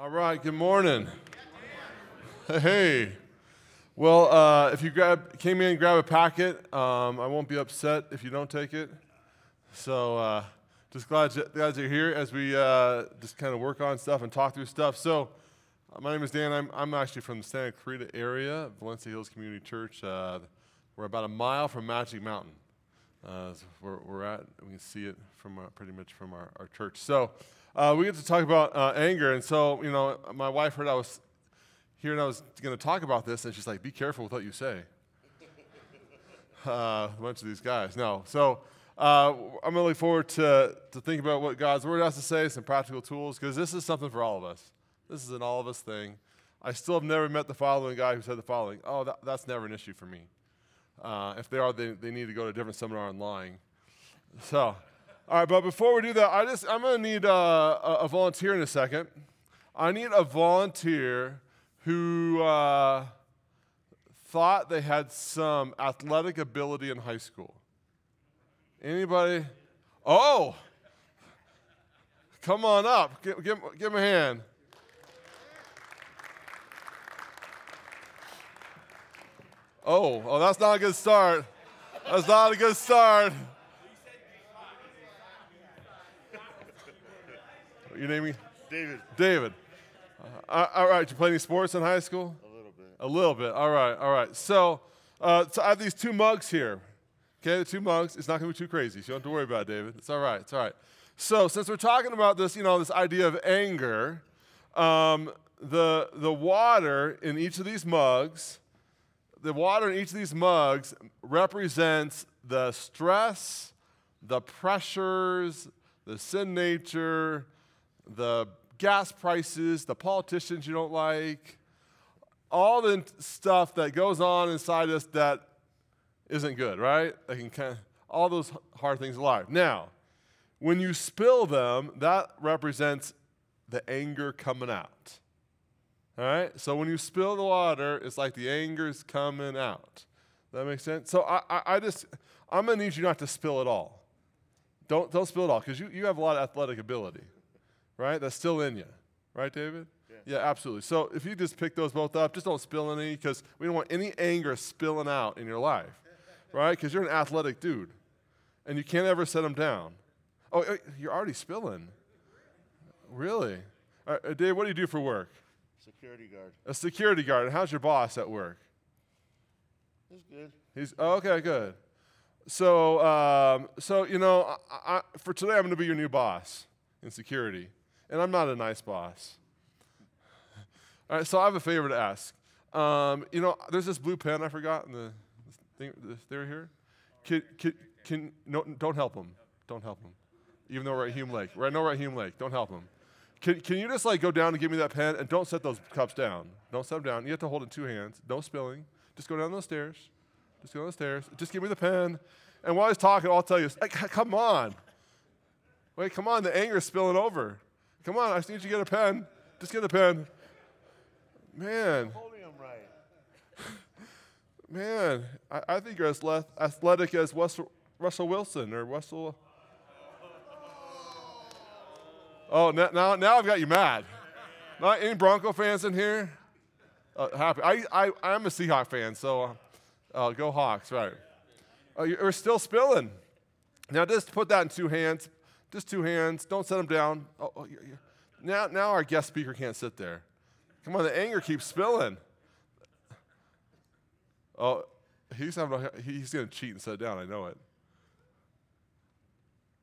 All right, good morning. Hey. Well, uh, if you grab, came in, and grab a packet. Um, I won't be upset if you don't take it. So uh, just glad you guys are here as we uh, just kind of work on stuff and talk through stuff. So uh, my name is Dan. I'm, I'm actually from the Santa Clarita area, Valencia Hills Community Church. Uh, we're about a mile from Magic Mountain. Uh, where we're at. We can see it from our, pretty much from our, our church. So uh, we get to talk about uh, anger. And so, you know, my wife heard I was here and I was going to talk about this, and she's like, be careful with what you say. Uh, a bunch of these guys. No. So uh, I'm going to look forward to, to think about what God's Word has to say, some practical tools, because this is something for all of us. This is an all of us thing. I still have never met the following guy who said the following Oh, that, that's never an issue for me. Uh, if they are, they, they need to go to a different seminar on lying. So, all right, but before we do that, I just I'm to need uh, a, a, volunteer in a second. I need a volunteer who uh, thought they had some athletic ability in high school. Anybody? Oh, come on up. Give, give, give him a hand. Oh, oh, that's not a good start. That's not a good start. Your name? Me? David. David. Uh, all right. Did you play any sports in high school? A little bit. A little bit. All right. All right. So, uh, so I have these two mugs here. Okay, the two mugs. It's not going to be too crazy. So you don't have to worry about it, David. It's all right. It's all right. So since we're talking about this, you know, this idea of anger, um, the the water in each of these mugs, the water in each of these mugs represents the stress, the pressures, the sin nature, the gas prices, the politicians you don't like, all the stuff that goes on inside us that isn't good, right? That can kind of, all those hard things in life. Now, when you spill them, that represents the anger coming out. All right? So when you spill the water, it's like the anger's coming out. That makes sense? So I, I, I just, I'm going to need you not to spill it all. Don't, don't spill it all because you, you have a lot of athletic ability right? That's still in you, right, David? Yeah. yeah, absolutely. So if you just pick those both up, just don't spill any because we don't want any anger spilling out in your life, right? Because you're an athletic dude and you can't ever set them down. Oh, you're already spilling. Really? Right, uh, Dave, what do you do for work? Security guard. A security guard. And how's your boss at work? He's good. He's oh, okay, good. So, um, so you know, I, I, for today, I'm going to be your new boss in security and I'm not a nice boss. All right, so I have a favor to ask. Um, you know, there's this blue pen I forgot in the thing. They're here. Can, can, can no, don't help them. Don't help them. Even though we're at Hume Lake, right? No, we're at Hume Lake. Don't help them. Can, can you just like go down and give me that pen and don't set those cups down? Don't set them down. You have to hold it in two hands. No spilling. Just go down those stairs. Just go down the stairs. Just give me the pen. And while he's talking, I'll tell you, hey, come on. Wait, come on. The anger is spilling over. Come on, I just need you to get a pen. Just get a pen. Man. Man, I, I, think you're as athletic as Russell, Russell Wilson or Russell. Oh, now, now, now I've got you mad. Not any Bronco fans in here? Uh, happy. I, I, I'm a Seahawk fan, so uh, go Hawks, right. Uh, you're still spilling. Now, just put that in two hands. Just two hands. Don't set them down. Oh, oh, now, now our guest speaker can't sit there. Come on, the anger keeps spilling. Oh, he's having a, he's going to cheat and set it down. I know it.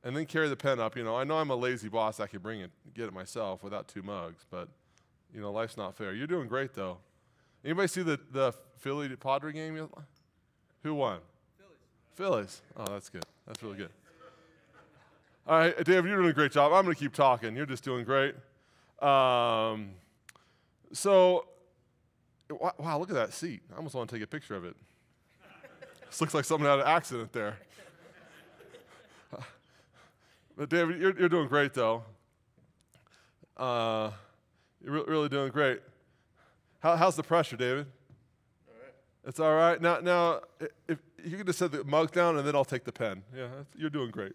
And then carry the pen up. You know, I know I'm a lazy boss. I could bring it, get it myself without two mugs. But you know, life's not fair. You're doing great though. Anybody see the the Philly Padre game? Who won? Phillies. Phillies. Oh, that's good. That's really good. All right, David, you're doing a great job. I'm going to keep talking. You're just doing great. Um, so, wow, look at that seat. I almost want to take a picture of it. this looks like someone had an accident there. but, David, you're, you're doing great, though. Uh, you're re- really doing great. How, how's the pressure, David? All right. It's all right. Now, now, if you can just set the mug down, and then I'll take the pen. Yeah, you're doing great.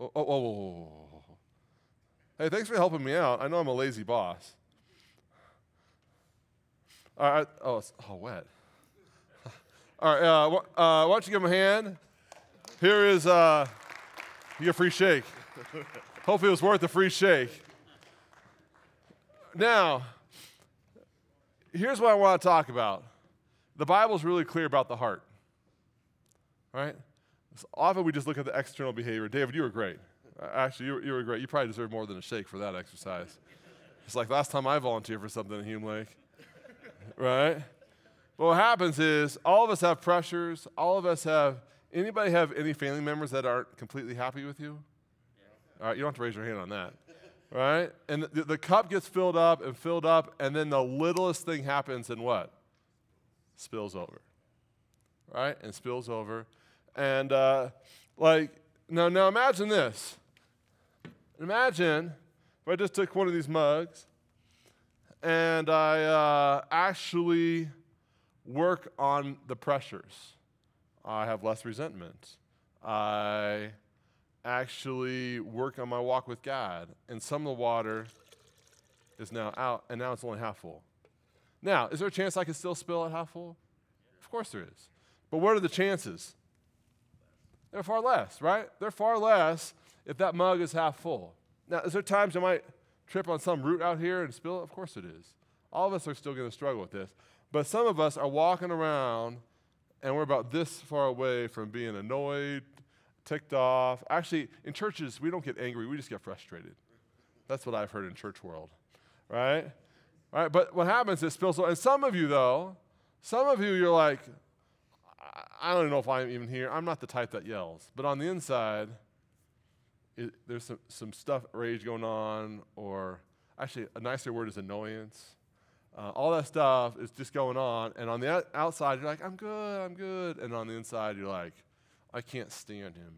Oh, oh, oh, Hey, thanks for helping me out. I know I'm a lazy boss. All right. Oh, it's all wet. All right. Uh, uh, why don't you give him a hand? Here is uh, you get a free shake. Hopefully, it was worth the free shake. Now, here's what I want to talk about. The Bible's really clear about the heart. Right? So often we just look at the external behavior. David, you were great. Actually, you were, you were great. You probably deserve more than a shake for that exercise. It's like last time I volunteered for something in Hume Lake. right? But what happens is all of us have pressures. All of us have. Anybody have any family members that aren't completely happy with you? All right, you don't have to raise your hand on that. Right? And the, the cup gets filled up and filled up, and then the littlest thing happens and what? Spills over. Right? And spills over. And uh, like, now, now imagine this. Imagine if I just took one of these mugs and I uh, actually work on the pressures. I have less resentment. I actually work on my walk with God, and some of the water is now out, and now it's only half full. Now, is there a chance I could still spill it half full? Of course there is. But what are the chances? They're far less, right? They're far less if that mug is half full. Now, is there times I might trip on some root out here and spill it? Of course it is. All of us are still going to struggle with this. But some of us are walking around and we're about this far away from being annoyed, ticked off. Actually, in churches, we don't get angry, we just get frustrated. That's what I've heard in church world, right? Right? But what happens is spills. And some of you, though, some of you, you're like, I- don't even know if I'm even here. I'm not the type that yells. But on the inside, it, there's some, some stuff, rage going on, or actually, a nicer word is annoyance. Uh, all that stuff is just going on. And on the outside, you're like, I'm good, I'm good. And on the inside, you're like, I can't stand him.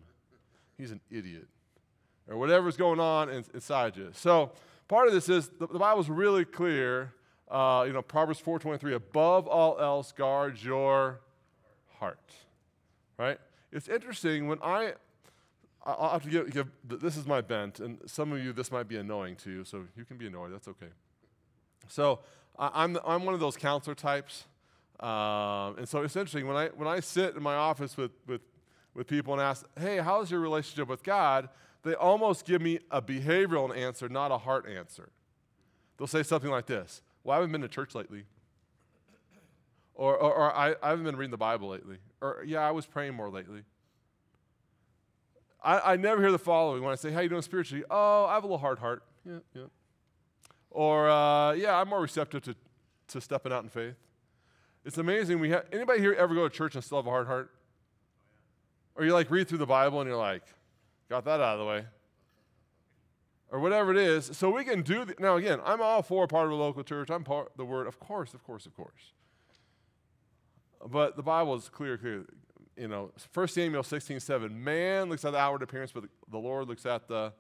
He's an idiot. Or whatever's going on in, inside you. So part of this is the, the Bible's really clear. Uh, you know, Proverbs 4.23, above all else, guard your heart. Right? It's interesting when I, I'll have to give, give, this is my bent, and some of you, this might be annoying to you, so you can be annoyed, that's okay. So I'm, I'm one of those counselor types. Um, and so it's interesting when I, when I sit in my office with, with, with people and ask, hey, how's your relationship with God? They almost give me a behavioral answer, not a heart answer. They'll say something like this Well, I haven't been to church lately. Or, or, or I, I haven't been reading the Bible lately. Or, yeah, I was praying more lately. I, I never hear the following when I say, How you doing spiritually? Oh, I have a little hard heart. Yeah, yeah. Or, uh, yeah, I'm more receptive to, to stepping out in faith. It's amazing. We ha- anybody here ever go to church and still have a hard heart? Or you like read through the Bible and you're like, got that out of the way. Or whatever it is. So we can do, the, now again, I'm all for part of a local church. I'm part of the word. Of course, of course, of course. But the Bible is clear, clear. You know, 1 Samuel 16, 7. Man looks at the outward appearance, but the Lord looks at the,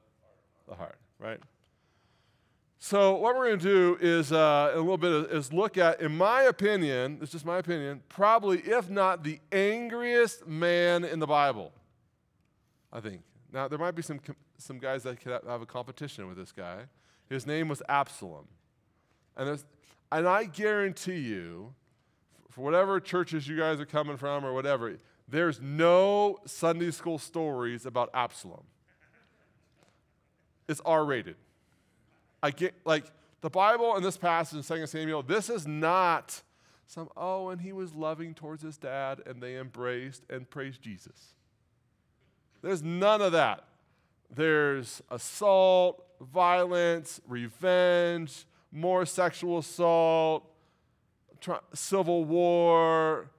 the heart, right? So what we're going to do is uh, a little bit is look at, in my opinion, it's just my opinion, probably if not the angriest man in the Bible. I think. Now there might be some some guys that could have a competition with this guy. His name was Absalom, and and I guarantee you, for whatever churches you guys are coming from or whatever, there's no Sunday school stories about Absalom. It's R-rated. I get like the Bible in this passage in 2 Samuel, this is not some, oh, and he was loving towards his dad and they embraced and praised Jesus. There's none of that. There's assault, violence, revenge, more sexual assault, tr- civil war.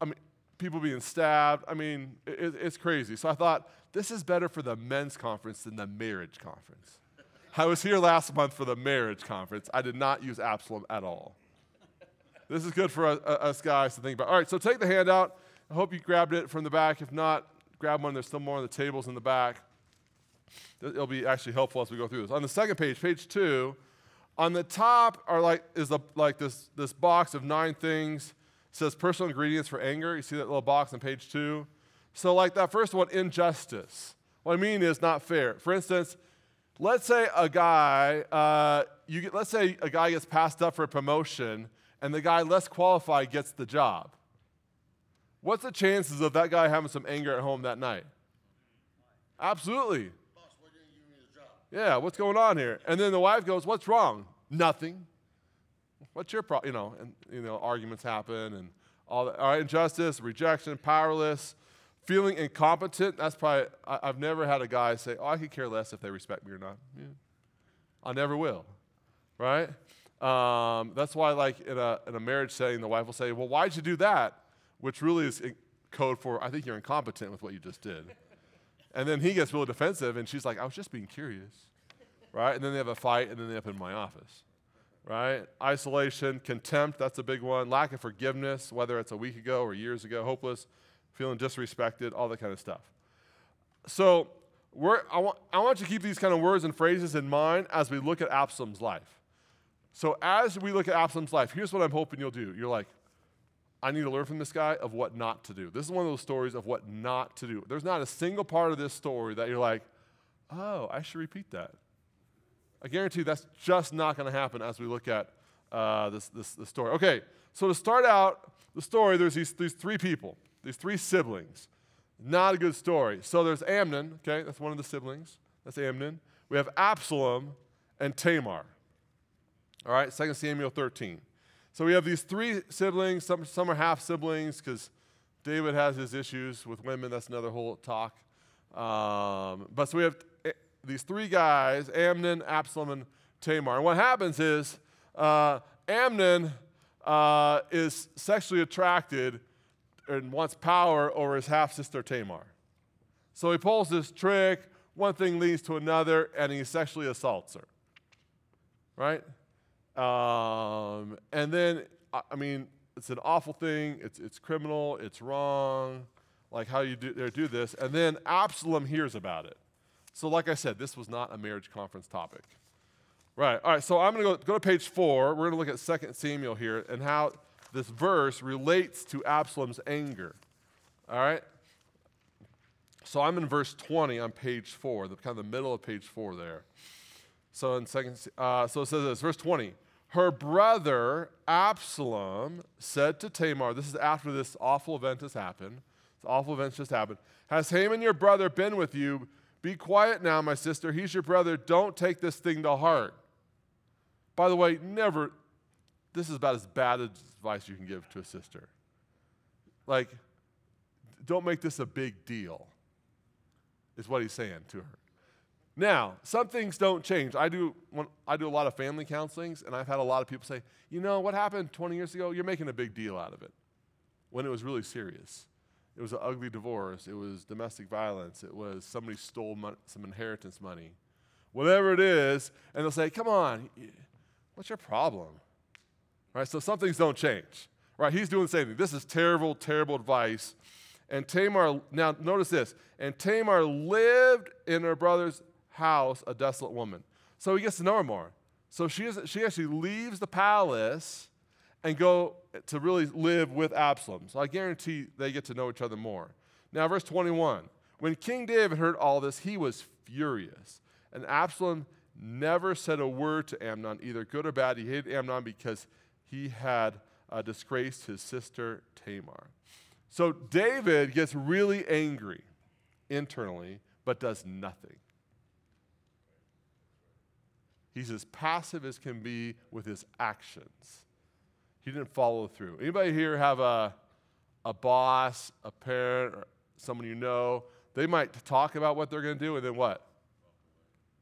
I mean, people being stabbed. I mean, it, it's crazy. So I thought, this is better for the men's conference than the marriage conference. I was here last month for the marriage conference. I did not use Absalom at all. This is good for us, us guys to think about. All right, so take the handout. I hope you grabbed it from the back. If not, grab one. There's still more on the tables in the back. It'll be actually helpful as we go through this. On the second page, page two, on the top are like is a, like this this box of nine things. It says personal ingredients for anger. You see that little box on page two. So like that first one, injustice. What I mean is not fair. For instance, let's say a guy, uh, you get, let's say a guy gets passed up for a promotion and the guy less qualified gets the job. What's the chances of that guy having some anger at home that night? Absolutely. Boss, why didn't you give me the job? Yeah, what's going on here? And then the wife goes, What's wrong? Nothing. What's your problem? You know, and you know, arguments happen and all that. All right, injustice, rejection, powerless, feeling incompetent. That's probably I, have never had a guy say, Oh, I could care less if they respect me or not. Yeah. I never will. Right? Um, that's why, like in a, in a marriage setting, the wife will say, Well, why'd you do that? Which really is code for, I think you're incompetent with what you just did. And then he gets really defensive, and she's like, I was just being curious. Right? And then they have a fight, and then they end up in my office. Right? Isolation, contempt, that's a big one. Lack of forgiveness, whether it's a week ago or years ago, hopeless, feeling disrespected, all that kind of stuff. So, I, want, I want you to keep these kind of words and phrases in mind as we look at Absalom's life. So, as we look at Absalom's life, here's what I'm hoping you'll do. You're like, I need to learn from this guy of what not to do. This is one of those stories of what not to do. There's not a single part of this story that you're like, oh, I should repeat that. I guarantee that's just not going to happen as we look at uh, this, this, this story. Okay, so to start out the story, there's these, these three people, these three siblings. Not a good story. So there's Amnon, okay, that's one of the siblings. That's Amnon. We have Absalom and Tamar. All right, 2 Samuel 13. So we have these three siblings. Some, some are half siblings because David has his issues with women. That's another whole talk. Um, but so we have eh, these three guys Amnon, Absalom, and Tamar. And what happens is uh, Amnon uh, is sexually attracted and wants power over his half sister Tamar. So he pulls this trick. One thing leads to another, and he sexually assaults her. Right? Um, and then, I mean, it's an awful thing. It's, it's criminal. It's wrong. Like how you do, do this. And then Absalom hears about it. So, like I said, this was not a marriage conference topic. Right. All right. So I'm going to go, to page four. We're going to look at 2 Samuel here and how this verse relates to Absalom's anger. All right. So I'm in verse 20 on page four, the kind of the middle of page four there. So in second, uh, so it says this, verse 20 her brother Absalom said to Tamar, this is after this awful event has happened. This awful event just happened. Has Amnon, your brother, been with you? Be quiet now, my sister. He's your brother. Don't take this thing to heart. By the way, never, this is about as bad advice you can give to a sister. Like, don't make this a big deal, is what he's saying to her. Now, some things don't change. I do, when, I do a lot of family counselings, and I've had a lot of people say, you know, what happened 20 years ago? You're making a big deal out of it when it was really serious. It was an ugly divorce. It was domestic violence. It was somebody stole mon- some inheritance money. Whatever it is, and they'll say, come on, what's your problem? Right? So some things don't change. Right? He's doing the same thing. This is terrible, terrible advice. And Tamar, now notice this, and Tamar lived in her brother's house a desolate woman. So he gets to know her more. So she, is, she actually leaves the palace and go to really live with Absalom. So I guarantee they get to know each other more. Now, verse 21. When King David heard all this, he was furious. And Absalom never said a word to Amnon, either good or bad. He hated Amnon because he had uh, disgraced his sister Tamar. So David gets really angry internally, but does nothing. He's as passive as can be with his actions. He didn't follow through. Anybody here have a, a boss, a parent, or someone you know? They might talk about what they're going to do, and then what?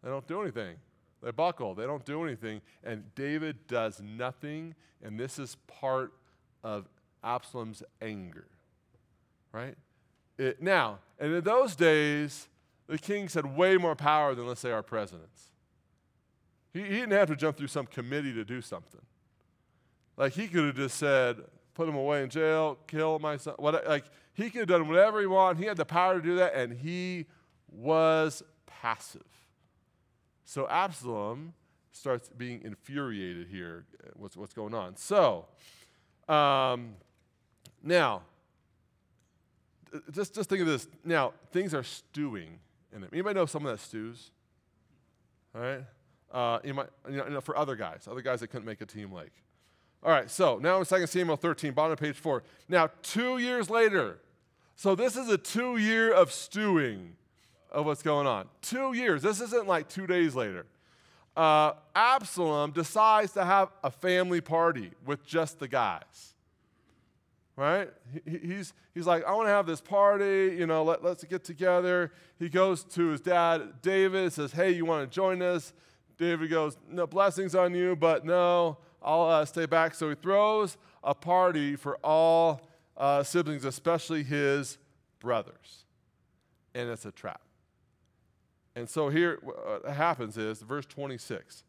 They don't do anything. They buckle. They don't do anything. And David does nothing, and this is part of Absalom's anger. Right? It, now, and in those days, the kings had way more power than, let's say, our presidents. He, he didn't have to jump through some committee to do something. Like he could have just said, put him away in jail, kill my son. What, like he could have done whatever he wanted. He had the power to do that, and he was passive. So Absalom starts being infuriated here. What's, what's going on? So, um, now, just, just think of this. Now, things are stewing in it. Anybody know someone that stews? All right? Uh, you know, you know, for other guys, other guys that couldn't make a team like. All right, so now in 2 Samuel 13, bottom of page 4. Now, two years later, so this is a two year of stewing of what's going on. Two years. This isn't like two days later. Uh, Absalom decides to have a family party with just the guys. Right? He, he's, he's like, I want to have this party, you know, let, let's get together. He goes to his dad, David, says, Hey, you want to join us? David goes, No, blessings on you, but no, I'll uh, stay back. So he throws a party for all uh, siblings, especially his brothers. And it's a trap. And so here, what happens is, verse 26.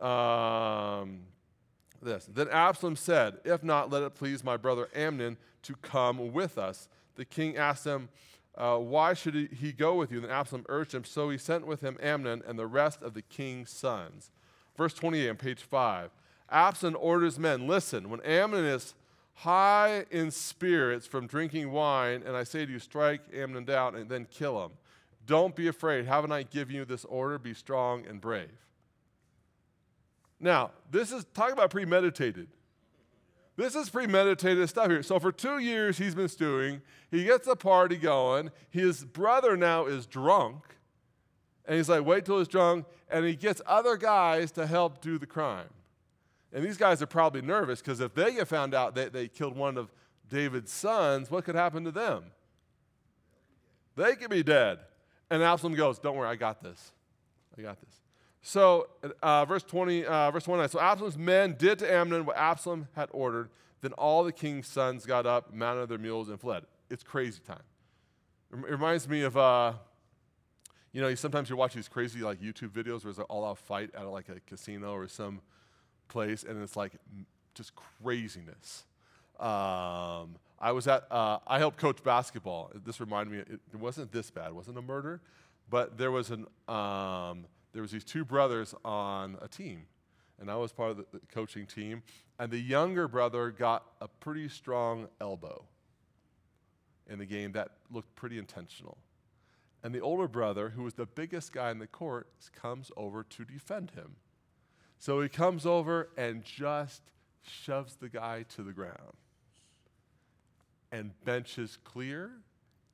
Um, this. Then Absalom said, If not, let it please my brother Amnon to come with us. The king asked him, uh, Why should he, he go with you? Then Absalom urged him. So he sent with him Amnon and the rest of the king's sons. Verse 28 on page 5. Absalom orders men, Listen, when Amnon is high in spirits from drinking wine, and I say to you, strike Amnon down and then kill him. Don't be afraid. Haven't I given you this order? Be strong and brave. Now, this is talking about premeditated. This is premeditated stuff here. So for two years he's been stewing. He gets a party going. His brother now is drunk. And he's like, wait till he's drunk. And he gets other guys to help do the crime. And these guys are probably nervous because if they get found out that they killed one of David's sons, what could happen to them? They could be dead. And Absalom goes, Don't worry, I got this. I got this. So, uh, verse 20, uh, verse 29. So Absalom's men did to Amnon what Absalom had ordered. Then all the king's sons got up, mounted their mules, and fled. It's crazy time. It reminds me of, uh, you know, sometimes you watch these crazy like YouTube videos where there's an all-out fight at like a casino or some place, and it's like just craziness. Um, I was at, uh, I helped coach basketball. This reminded me, it, it, wasn't this bad, it wasn't a murder, but there was an, um, there was these two brothers on a team, and I was part of the, coaching team, and the younger brother got a pretty strong elbow in the game that looked pretty intentional. And the older brother, who was the biggest guy in the court, comes over to defend him. So he comes over and just shoves the guy to the ground and benches clear,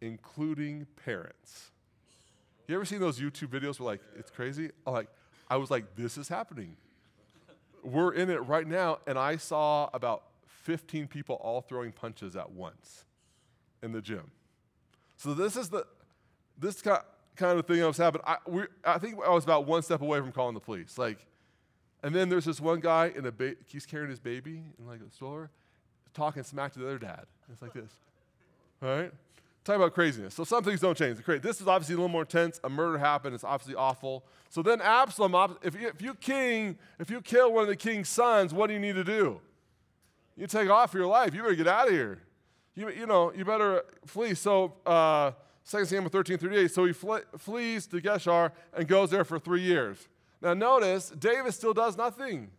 including parents. You ever seen those YouTube videos where like it's crazy? Like, I was like, this is happening. We're in it right now, and I saw about 15 people all throwing punches at once in the gym. So this is the this kind of thing that was happening. I, we, I think I was about one step away from calling the police. Like, and then there's this one guy in a ba- he's carrying his baby in like a stroller, talking smack to the other dad. It's like this. Right? Talk about craziness. So some things don't change. This is obviously a little more intense. A murder happened. It's obviously awful. So then Absalom, if you, if you king, if you kill one of the king's sons, what do you need to do? You take off your life. You better get out of here. You, you know, you better flee. So uh, 2 Samuel 13, 38. So he flees to Geshur and goes there for three years. Now notice, David still does nothing.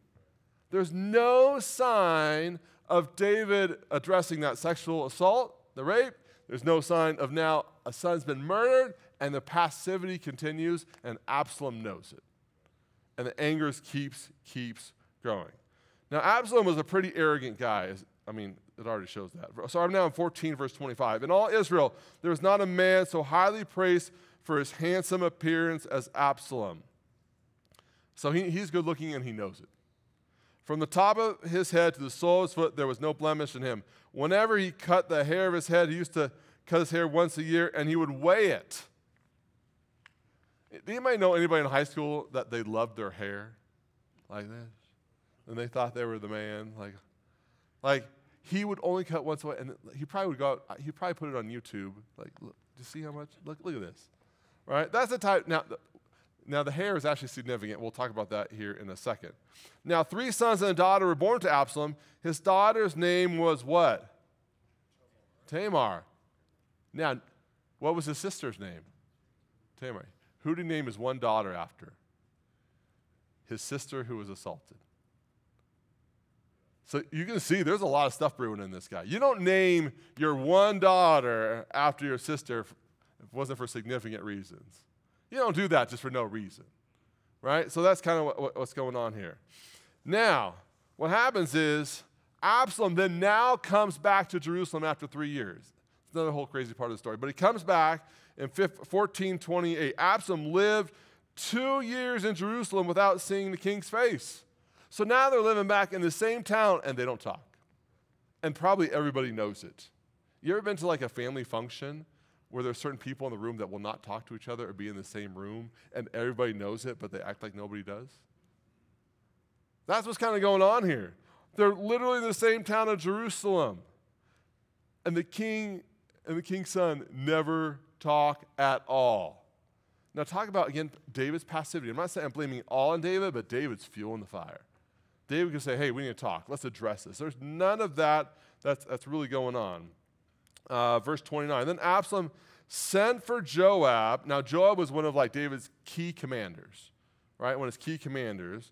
There's no sign of David addressing that sexual assault, the rape. There's no sign of now a son's been murdered, and the passivity continues, and Absalom knows it. And the anger keeps, keeps growing. Now, Absalom was a pretty arrogant guy. I mean, it already shows that. So I'm now in 14, verse 25. In all Israel, there was not a man so highly praised for his handsome appearance as Absalom. So he, he's good looking and he knows it. From the top of his head to the sole of his foot, there was no blemish in him. Whenever he cut the hair of his head, he used to cut his hair once a year and he would weigh it. Do anybody know anybody in high school that they loved their hair like this? And they thought they were the man? Like, like he would only cut once a week, and he probably would go out, he probably put it on YouTube. Like, look, do you see how much? Look, look at this. Right? That's the type. Now, now, the hair is actually significant. We'll talk about that here in a second. Now, three sons and a daughter were born to Absalom. His daughter's name was what? Tamar. Now, what was his sister's name? Tamar. Who did he name his one daughter after? His sister who was assaulted. So you can see there's a lot of stuff brewing in this guy. You don't name your one daughter after your sister if it wasn't for significant reasons. You don't do that just for no reason, right? So that's kind of what, what, what's going on here. Now, what happens is Absalom then now comes back to Jerusalem after three years. It's another whole crazy part of the story. But he comes back in 1428. Absalom lived two years in Jerusalem without seeing the king's face. So now they're living back in the same town and they don't talk. And probably everybody knows it. You ever been to like a family function where there's certain people in the room that will not talk to each other or be in the same room and everybody knows it, but they act like nobody does? That's what's kind of going on here. They're literally in the same town of Jerusalem. And the king and the king's son never talk at all. Now, talk about, again, David's passivity. I'm not saying I'm blaming all on David, but David's fueling the fire. David can say, hey, we need to talk. Let's address this. There's none of that that's, that's really going on. Uh, verse 29. Then Absalom sent for Joab. Now, Joab was one of like David's key commanders, right? One of his key commanders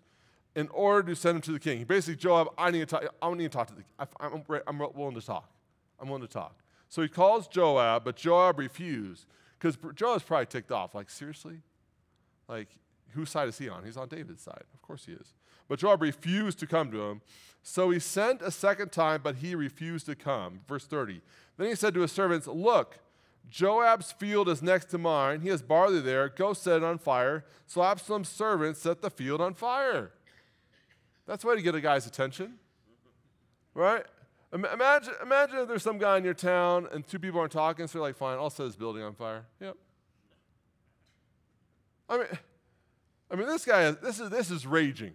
in order to send him to the king. He basically, Joab, I need to talk, I need to talk to the I'm, I'm willing to talk. I'm willing to talk. So he calls Joab, but Joab refused because Joab's probably ticked off. Like, seriously? Like, whose side is he on? He's on David's side. Of course he is. But Joab refused to come to him. So he sent a second time, but he refused to come. Verse 30. Then he said to his servants, Look, Joab's field is next to mine. He has barley there. Go set it on fire. So Absalom's servants set the field on fire. That's the way to get a guy's attention, right? Imagine, imagine if there's some guy in your town and two people aren't talking, so you're like, fine, I'll set this building on fire. Yep. I mean, I mean, this guy, this is, this is raging.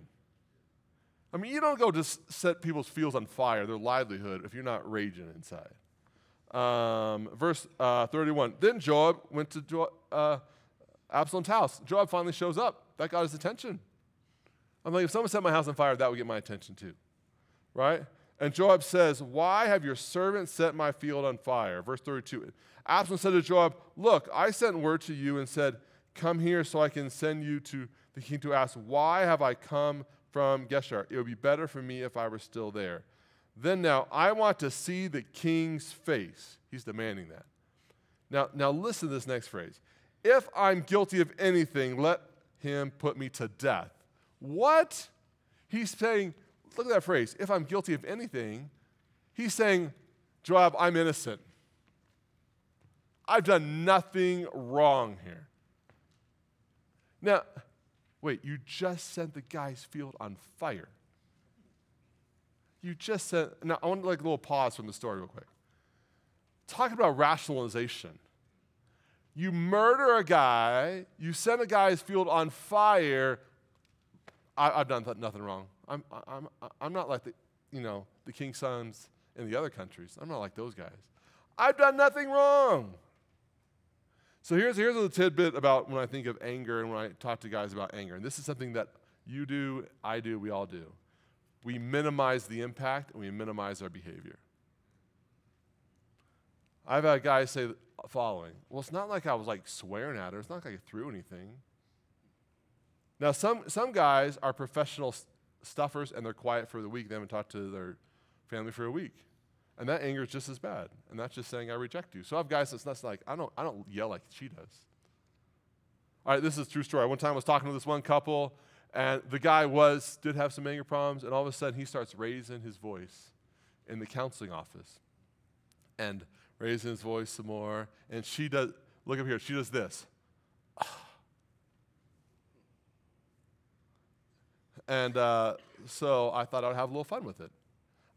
I mean, you don't go just set people's fields on fire, their livelihood, if you're not raging inside. Um, verse uh, 31. Then Joab went to jo- uh, Absalom's house. Joab finally shows up. That got his attention. I'm like, if someone set my house on fire, that would get my attention too. Right? And Joab says, Why have your servants set my field on fire? Verse 32. Absalom said to Joab, Look, I sent word to you and said, Come here so I can send you to the king to ask, Why have I come from Geshur? It would be better for me if I were still there. Then now, I want to see the king's face. He's demanding that. Now, now listen to this next phrase. If I'm guilty of anything, let him put me to death. What? He's saying, look at that phrase. If I'm guilty of anything, he's saying, Joab, I'm innocent. I've done nothing wrong here. Now, wait, you just sent the guy's field on fire. You just sent, now I want like a little pause from the story real quick. Talking about rationalization. You murder a guy, you send a guy's field on fire I, have done th- nothing wrong. I'm, I'm, I'm not like the, you know, the king's sons in the other countries. I'm not like those guys. I've done nothing wrong. So here's, here's a tidbit about when I think of anger and when I talk to guys about anger. And this is something that you do, I do, we all do. We minimize the impact and we minimize our behavior. I've had guys say the following Well, it's not like I was like swearing at her, it's not like I threw anything. Now, some, some guys are professional stuffers and they're quiet for the week. They haven't talked to their family for a week. And that anger is just as bad. And that's just saying, I reject you. So I have guys that's not like, I don't, I don't yell like she does. All right, this is a true story. One time I was talking to this one couple, and the guy was, did have some anger problems, and all of a sudden he starts raising his voice in the counseling office. And raising his voice some more. And she does, look up here, she does this. And uh, so I thought I'd have a little fun with it.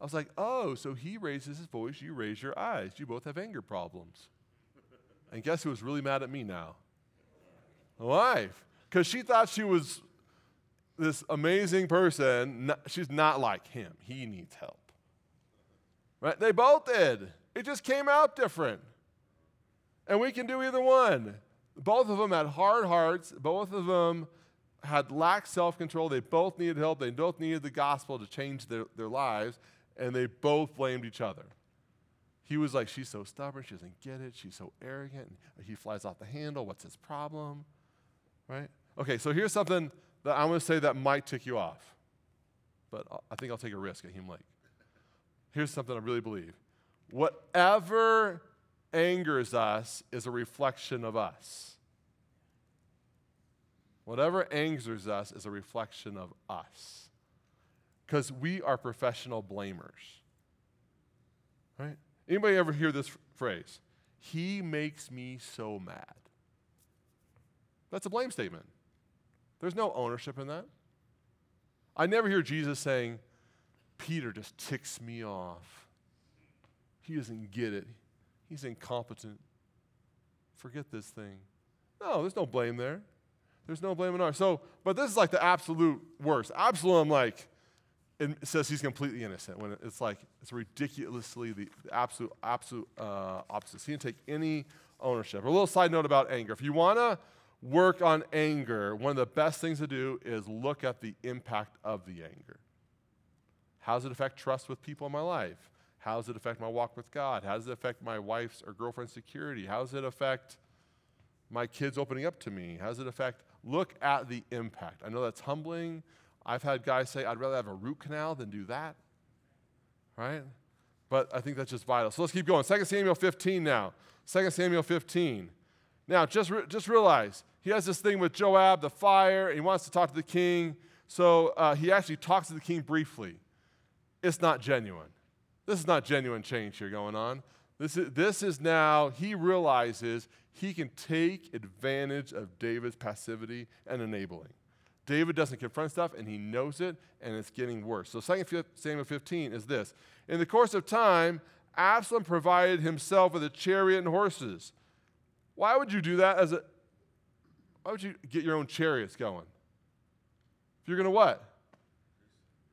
I was like, oh, so he raises his voice, you raise your eyes. You both have anger problems. And guess who was really mad at me now? My wife. Because she thought she was this amazing person. she's not like him. He needs help. Right? They both did. It just came out different. And we can do either one. Both of them had hard hearts. Both of them had lacked self control. They both needed help. They both needed the gospel to change their, their lives, and they both blamed each other. He was like, She's so stubborn. She doesn't get it. She's so arrogant. He flies off the handle. What's his problem? Right? Okay, so here's something that I'm going to say that might tick you off, but I think I'll take a risk at Hume Lake. Here's something I really believe whatever angers us is a reflection of us. Whatever angers us is a reflection of us. Because we are professional blamers. Right? Anybody ever hear this phrase? He makes me so mad. That's a blame statement. There's no ownership in that. I never hear Jesus saying, Peter just ticks me off. He doesn't get it. He's incompetent. Forget this thing. No, there's no blame there. There's no blame in ours. So, but this is like the absolute worst. Absalom, like, it says he's completely innocent when it's like it's ridiculously the, the absolute absolute uh, opposite. He didn't take any ownership. A little side note about anger: if you want to work on anger, one of the best things to do is look at the impact of the anger. How does it affect trust with people in my life? How does it affect my walk with God? How does it affect my wife's or girlfriend's security? How does it affect my kids opening up to me? How does it affect? Look at the impact. I know that's humbling. I've had guys say, I'd rather have a root canal than do that. Right? But I think that's just vital. So let's keep going. 2 Samuel 15 now. 2 Samuel 15. Now, just, re- just realize he has this thing with Joab, the fire, and he wants to talk to the king. So uh, he actually talks to the king briefly. It's not genuine. This is not genuine change here going on. This is, this is now, he realizes he can take advantage of David's passivity and enabling. David doesn't confront stuff, and he knows it, and it's getting worse. So 2 Samuel 15 is this In the course of time, Absalom provided himself with a chariot and horses. Why would you do that as a why would you get your own chariots going? If you're gonna what?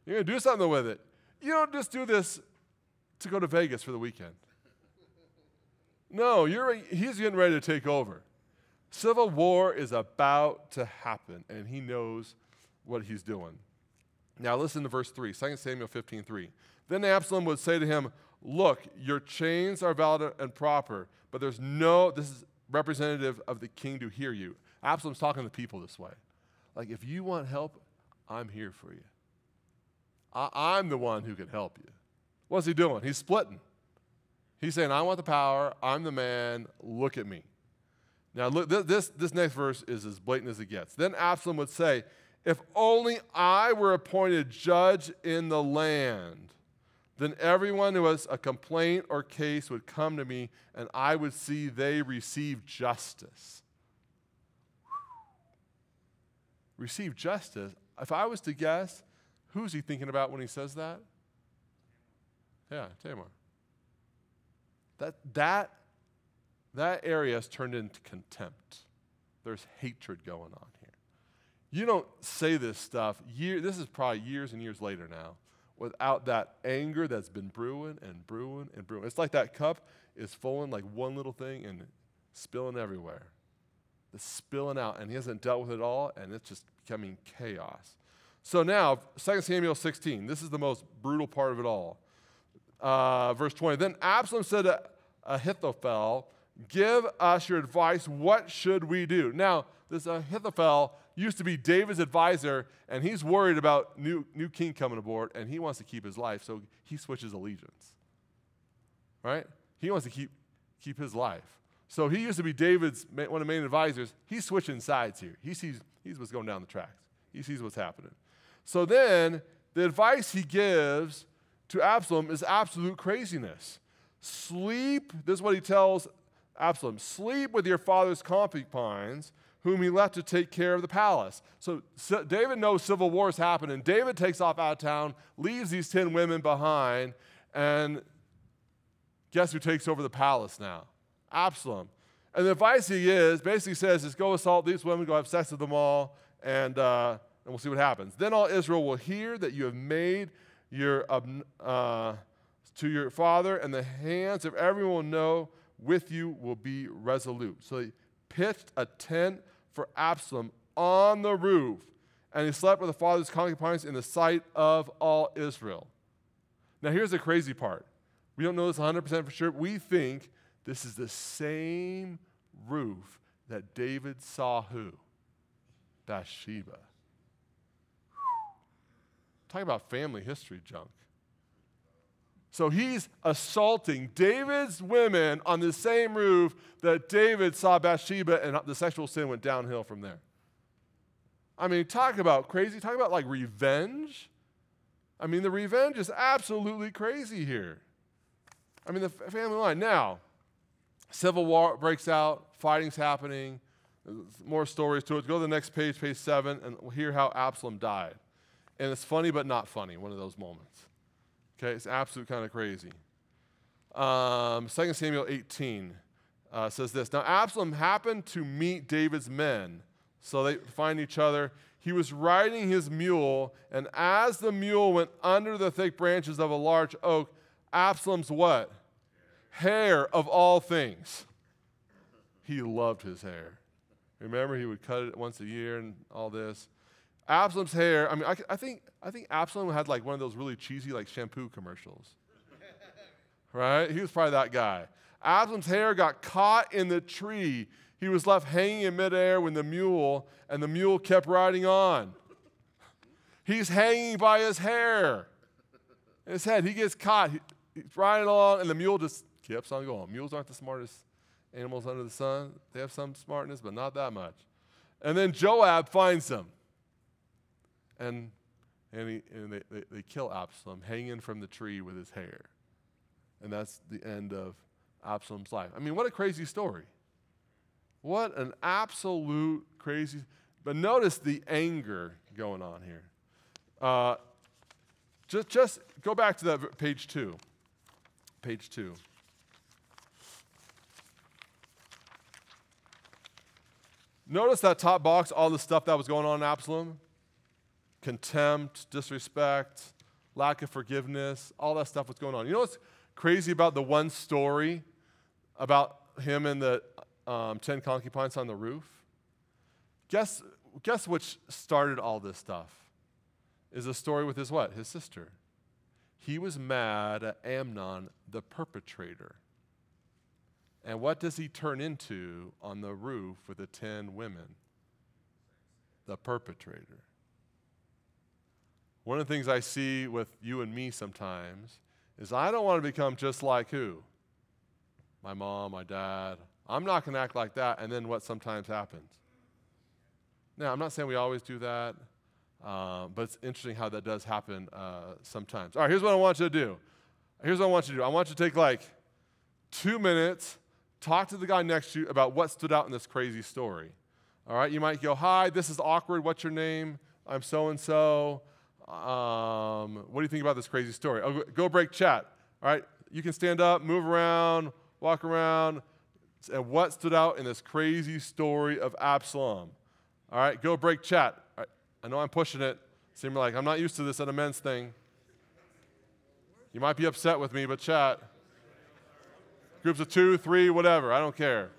You're gonna do something with it. You don't just do this to go to Vegas for the weekend. No, you're, he's getting ready to take over. Civil war is about to happen, and he knows what he's doing. Now listen to verse 3, 2 Samuel 15, 3. Then Absalom would say to him, Look, your chains are valid and proper, but there's no, this is representative of the king to hear you. Absalom's talking to people this way. Like, if you want help, I'm here for you. I, am the one who can help you. What's he doing? He's splitting. He's saying, I want the power. I'm the man. Look at me. Now, look, this, this next verse is as blatant as it gets. Then Absalom would say, If only I were appointed judge in the land, then everyone who has a complaint or case would come to me, and I would see they receive justice. Receive justice? If I was to guess, who's he thinking about when he says that? Yeah, Tamar. That, that that area has turned into contempt. There's hatred going on here. You don't say this stuff, year, this is probably years and years later now, without that anger that's been brewing and brewing and brewing. It's like that cup is filling like one little thing and spilling everywhere. It's spilling out, and he hasn't dealt with it all, and it's just becoming chaos. So now, 2 Samuel 16, this is the most brutal part of it all. Uh, verse 20. Then Absalom said to Ahithophel, Give us your advice. What should we do? Now, this Ahithophel used to be David's advisor, and he's worried about new, new king coming aboard, and he wants to keep his life, so he switches allegiance. Right? He wants to keep, keep his life. So he used to be David's one of the main advisors. He's switching sides here. He sees, he sees what's going down the tracks. He sees what's happening. So then the advice he gives to Absalom is absolute craziness. Sleep, this is what he tells Absalom, sleep with your father's concubines, whom he left to take care of the palace. So, so David knows civil war is happening. David takes off out of town, leaves these 10 women behind, and guess who takes over the palace now? Absalom. And the advice he is basically says is go assault these women, go have sex with them all, and, uh, and we'll see what happens. Then all Israel will hear that you have made your uh, to your father, and the hands of everyone will know with you will be resolute. So he pitched a tent for Absalom on the roof, and he slept with the father's concubines in the sight of all Israel. Now, here's the crazy part. We don't know this 100% for sure. We think this is the same roof that David saw who? Bathsheba. Talk about family history junk. So he's assaulting David's women on the same roof that David saw Bathsheba, and the sexual sin went downhill from there. I mean, talk about crazy, talk about like revenge. I mean, the revenge is absolutely crazy here. I mean, the family line. Now, civil war breaks out, fighting's happening, more stories to it. Go to the next page, page seven, and we'll hear how Absalom died. And it's funny, but not funny, one of those moments. Okay, it's absolute kind of crazy. Um, 2 Samuel 18 uh, says this Now Absalom happened to meet David's men, so they find each other. He was riding his mule, and as the mule went under the thick branches of a large oak, Absalom's what? Hair of all things. He loved his hair. Remember, he would cut it once a year and all this. Absalom's hair, I mean, I, I, think, I think Absalom had like one of those really cheesy like shampoo commercials. right? He was probably that guy. Absalom's hair got caught in the tree. He was left hanging in midair when the mule, and the mule kept riding on. He's hanging by his hair. His head, he gets caught. He, he's riding along, and the mule just keeps on going. Mules aren't the smartest animals under the sun. They have some smartness, but not that much. And then Joab finds him. And, and, he, and they, they, they kill Absalom hanging from the tree with his hair. And that's the end of Absalom's life. I mean, what a crazy story. What an absolute crazy. But notice the anger going on here. Uh, just, just go back to that page two. Page two. Notice that top box, all the stuff that was going on in Absalom contempt, disrespect, lack of forgiveness, all that stuff was going on. You know what's crazy about the one story about him and the um, 10 concubines on the roof? Guess, guess which started all this stuff? Is a story with his what? His sister. He was mad at Amnon, the perpetrator. And what does he turn into on the roof with the 10 women? The perpetrator. One of the things I see with you and me sometimes is I don't want to become just like who? My mom, my dad. I'm not going to act like that. And then what sometimes happens? Now, I'm not saying we always do that, um, but it's interesting how that does happen uh, sometimes. All right, here's what I want you to do. Here's what I want you to do. I want you to take like two minutes, talk to the guy next to you about what stood out in this crazy story. All right, you might go, Hi, this is awkward. What's your name? I'm so and so. Um, what do you think about this crazy story? Oh, go break chat. All right, you can stand up, move around, walk around, and what stood out in this crazy story of Absalom? All right, go break chat. Right, I know I'm pushing it. Seem like I'm not used to this at a men's thing. You might be upset with me, but chat. Groups of two, three, whatever. I don't care.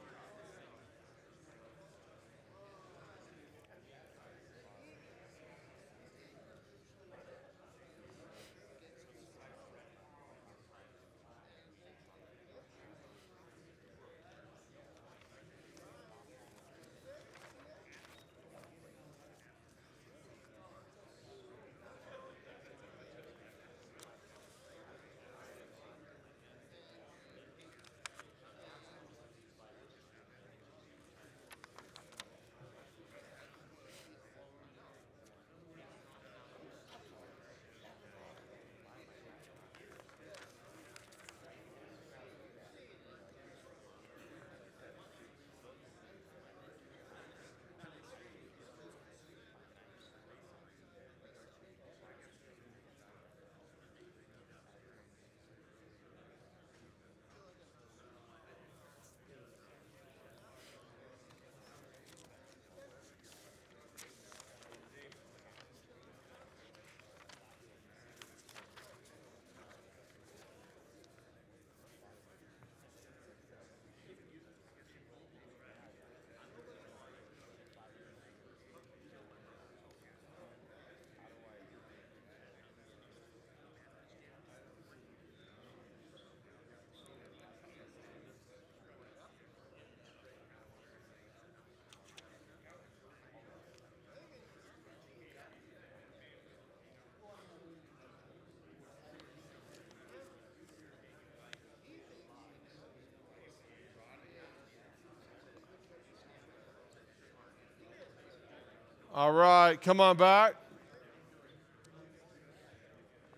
All right, come on back.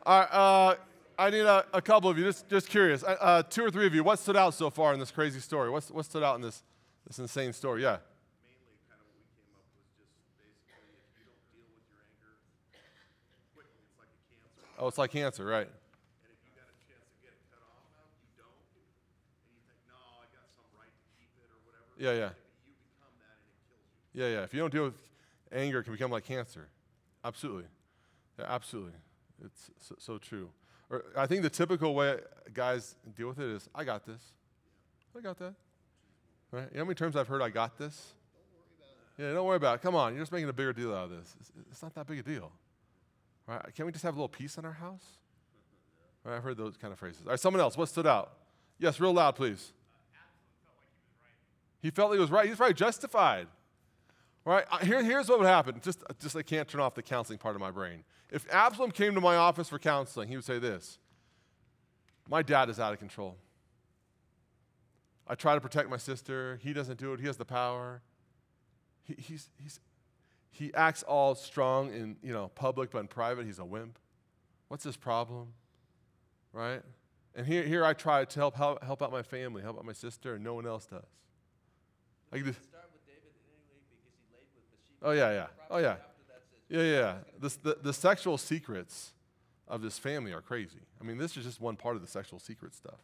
All right, uh, I need a, a couple of you, just, just curious. Uh, two or three of you, what stood out so far in this crazy story? What's, what stood out in this, this insane story? Yeah. mainly kind of what we came up was just basically if you don't deal with your anger quickly, it's like a cancer. Oh, it's like cancer, right? And if you got a chance to get it cut off, you don't. And you think, no, I got some right to keep it or whatever. Yeah, yeah. You become that and it kills you. Yeah, yeah. If you don't deal with anger, can become like cancer. Absolutely. Yeah, absolutely. It's so, so true. Or I think the typical way guys deal with it is, I got this. I got that. Right? You know how many times I've heard, I got this? Yeah, don't worry about it. Come on, you're just making a bigger deal out of this. It's, it's not that big a deal. Right? Can't we just have a little peace in our house? Right? I've heard those kind of phrases. All right, someone else. What stood out? Yes, real loud, please. He felt like he was right. He was probably justified. Right, here, here's what would happen. Just, just I can't turn off the counseling part of my brain. If Absalom came to my office for counseling, he would say this My dad is out of control. I try to protect my sister. He doesn't do it. He has the power. He, he's, he's, he acts all strong in you know, public, but in private, he's a wimp. What's his problem? Right? And here, here I try to help, help, help out my family, help out my sister, and no one else does. I can just, start with David anyway because he laid with Bathsheba. Oh, yeah, yeah. Oh, yeah. Yeah, yeah. This, the, the sexual secrets of this family are crazy. I mean, this is just one part of the sexual secret stuff.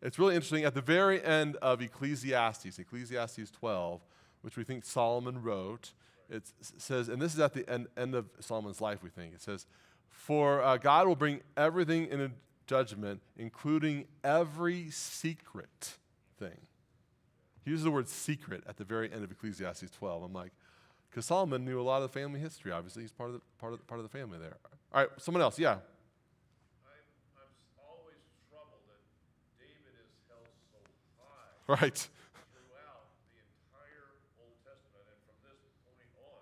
It's really interesting. At the very end of Ecclesiastes, Ecclesiastes 12, which we think Solomon wrote, it says, and this is at the end, end of Solomon's life, we think. It says, For uh, God will bring everything in a judgment, including every secret thing. He uses the word secret at the very end of Ecclesiastes 12. I'm like, because Solomon knew a lot of the family history. Obviously, he's part of the part of the, part of the family there. All right, someone else. Yeah. I'm, I'm always troubled that David is held so high Right. throughout the entire Old Testament. And from this point on,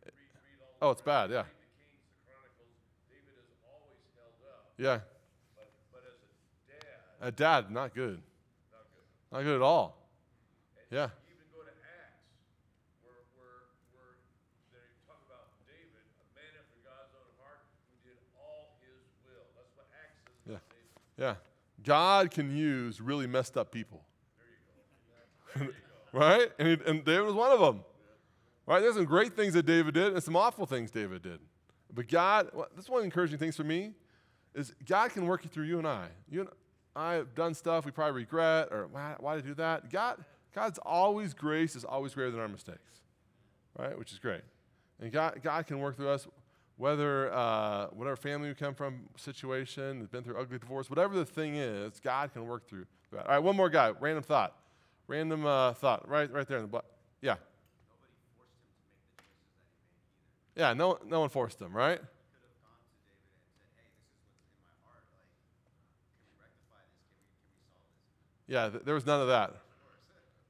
re- read, read all Oh, it's bad. Yeah. the Kings, the Chronicles, David is always held up. Yeah. But, but as a dad, A dad, not good. not good. Not good at all. Yeah. You even go to Acts, where, where, where they talk about David, a man after God's own heart, who did all his will. That's what Acts says Yeah. about David. Yeah. God can use really messed up people. right? And, he, and David was one of them. Right? There's some great things that David did and some awful things David did. But God, well, this is one of the encouraging things for me is God can work through you and I. You and I have done stuff we probably regret or why, why did I do that? God, God's always grace is always greater than our mistakes, right? Which is great. And God, God can work through us, whether uh, whatever family we come from, situation, has been through ugly divorce, whatever the thing is, God can work through that. All right, one more guy. Random thought. Random uh, thought. Right, right there in the butt. Yeah. Yeah. No, no one forced him. Right. Yeah, th- there was none of that.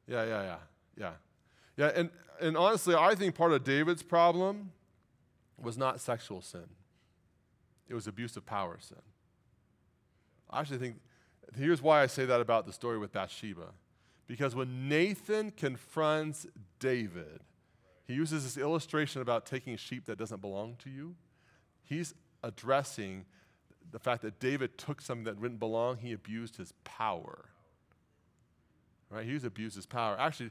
Yeah, yeah, yeah, yeah. Yeah, and, and honestly, I think part of David's problem was not sexual sin. It was abuse of power sin. I actually think, here's why I say that about the story with Bathsheba. Because when Nathan confronts David, he uses this illustration about taking sheep that doesn't belong to you. He's addressing the fact that David took something that didn't belong, he abused his power. Right? He abused his power. Actually,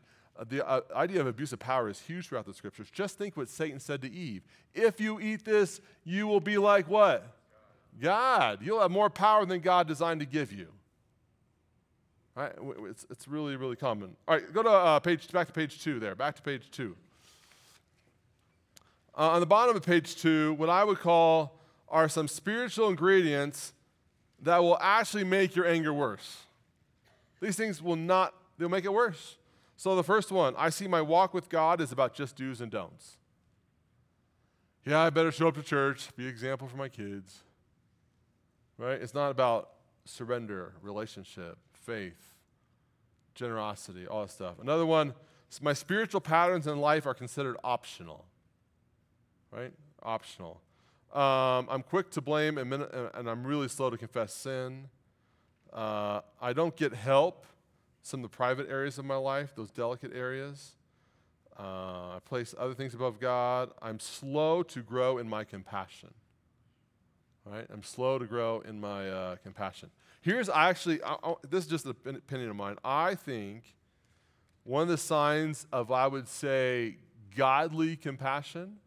the uh, idea of abuse of power is huge throughout the scriptures. Just think what Satan said to Eve. If you eat this, you will be like what? God. You'll have more power than God designed to give you. Right? It's, it's really, really common. All right, go to uh, page, back to page two there. Back to page two. Uh, on the bottom of page two, what I would call are some spiritual ingredients that will actually make your anger worse. These things will not, they'll make it worse. So the first one, I see my walk with God is about just do's and don'ts. Yeah, I better show up to church, be an example for my kids. Right? It's not about surrender, relationship, faith, generosity, all that stuff. Another one, my spiritual patterns in life are considered optional. Right? Optional. Um, I'm quick to blame and, min- and I'm really slow to confess sin. Uh, I don't get help some of the private areas of my life, those delicate areas. Uh, I place other things above God. I'm slow to grow in my compassion. All right? I'm slow to grow in my uh, compassion. Here's I actually, I, I, this is just an opinion of mine. I think one of the signs of, I would say, godly compassion